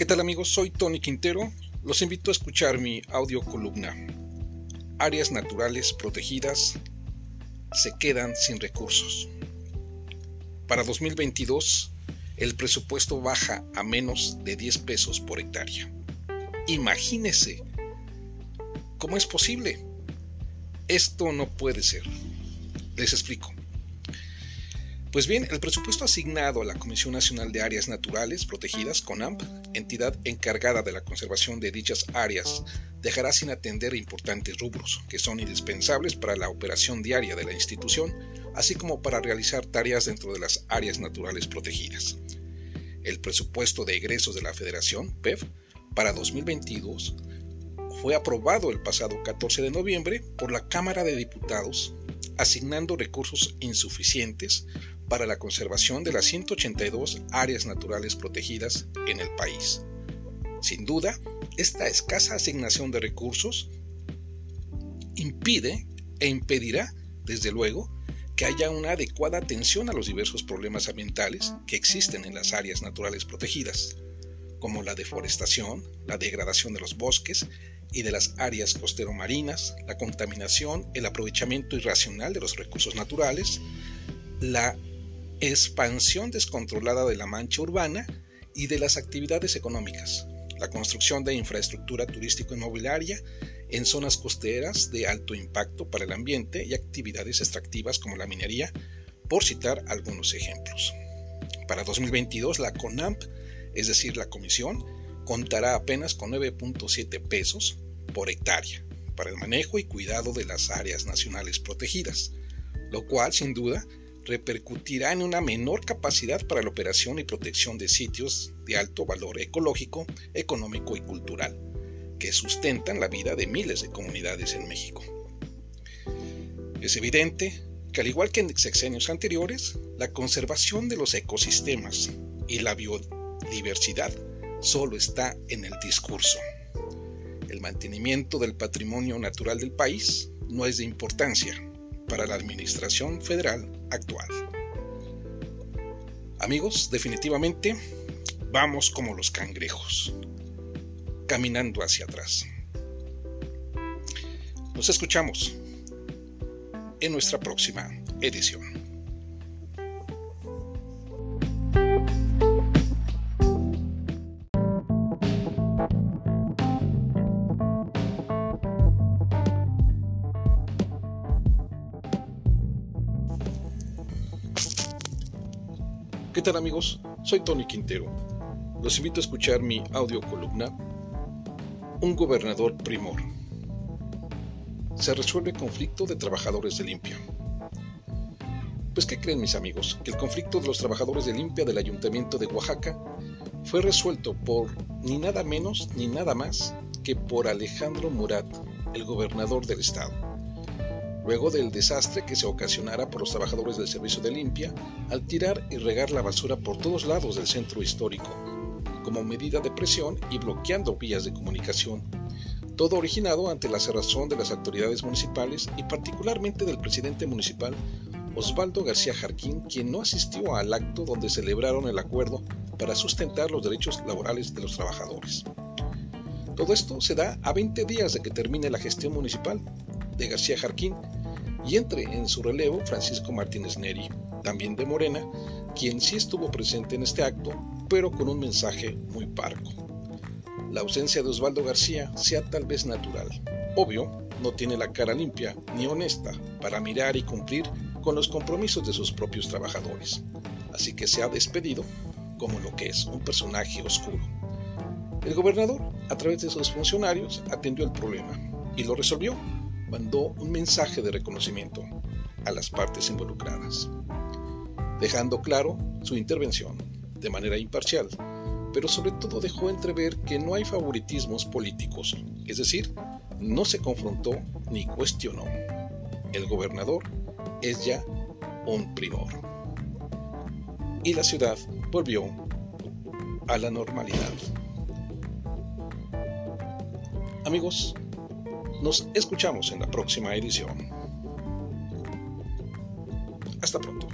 ¿Qué tal amigos? Soy Tony Quintero. Los invito a escuchar mi audio columna. Áreas naturales protegidas se quedan sin recursos. Para 2022, el presupuesto baja a menos de 10 pesos por hectárea. Imagínese cómo es posible. Esto no puede ser. Les explico. Pues bien, el presupuesto asignado a la Comisión Nacional de Áreas Naturales Protegidas, CONAMP, entidad encargada de la conservación de dichas áreas, dejará sin atender importantes rubros que son indispensables para la operación diaria de la institución, así como para realizar tareas dentro de las áreas naturales protegidas. El presupuesto de egresos de la Federación, PEF, para 2022 fue aprobado el pasado 14 de noviembre por la Cámara de Diputados, asignando recursos insuficientes para la conservación de las 182 áreas naturales protegidas en el país. Sin duda, esta escasa asignación de recursos impide e impedirá, desde luego, que haya una adecuada atención a los diversos problemas ambientales que existen en las áreas naturales protegidas, como la deforestación, la degradación de los bosques y de las áreas costero-marinas, la contaminación, el aprovechamiento irracional de los recursos naturales, la expansión descontrolada de la mancha urbana y de las actividades económicas, la construcción de infraestructura turístico-inmobiliaria en zonas costeras de alto impacto para el ambiente y actividades extractivas como la minería, por citar algunos ejemplos. Para 2022 la CONAMP, es decir, la Comisión, contará apenas con 9.7 pesos por hectárea para el manejo y cuidado de las áreas nacionales protegidas, lo cual sin duda repercutirá en una menor capacidad para la operación y protección de sitios de alto valor ecológico, económico y cultural, que sustentan la vida de miles de comunidades en México. Es evidente que al igual que en sexenios anteriores, la conservación de los ecosistemas y la biodiversidad solo está en el discurso. El mantenimiento del patrimonio natural del país no es de importancia para la administración federal actual. Amigos, definitivamente vamos como los cangrejos, caminando hacia atrás. Nos escuchamos en nuestra próxima edición. ¿Qué tal amigos? Soy Tony Quintero. Los invito a escuchar mi audio columna Un gobernador primor. Se resuelve conflicto de trabajadores de limpia. Pues ¿qué creen mis amigos? Que el conflicto de los trabajadores de limpia del ayuntamiento de Oaxaca fue resuelto por ni nada menos ni nada más que por Alejandro Murat, el gobernador del estado luego del desastre que se ocasionara por los trabajadores del servicio de limpia al tirar y regar la basura por todos lados del centro histórico, como medida de presión y bloqueando vías de comunicación. Todo originado ante la cerrazón de las autoridades municipales y particularmente del presidente municipal Osvaldo García Jarquín, quien no asistió al acto donde celebraron el acuerdo para sustentar los derechos laborales de los trabajadores. Todo esto se da a 20 días de que termine la gestión municipal de García Jarquín y entre en su relevo Francisco Martínez Neri, también de Morena, quien sí estuvo presente en este acto, pero con un mensaje muy parco. La ausencia de Osvaldo García sea tal vez natural. Obvio, no tiene la cara limpia ni honesta para mirar y cumplir con los compromisos de sus propios trabajadores, así que se ha despedido como lo que es un personaje oscuro. El gobernador, a través de sus funcionarios, atendió el problema y lo resolvió mandó un mensaje de reconocimiento a las partes involucradas, dejando claro su intervención de manera imparcial, pero sobre todo dejó entrever que no hay favoritismos políticos, es decir, no se confrontó ni cuestionó. El gobernador es ya un primor. Y la ciudad volvió a la normalidad. Amigos, nos escuchamos en la próxima edición. Hasta pronto.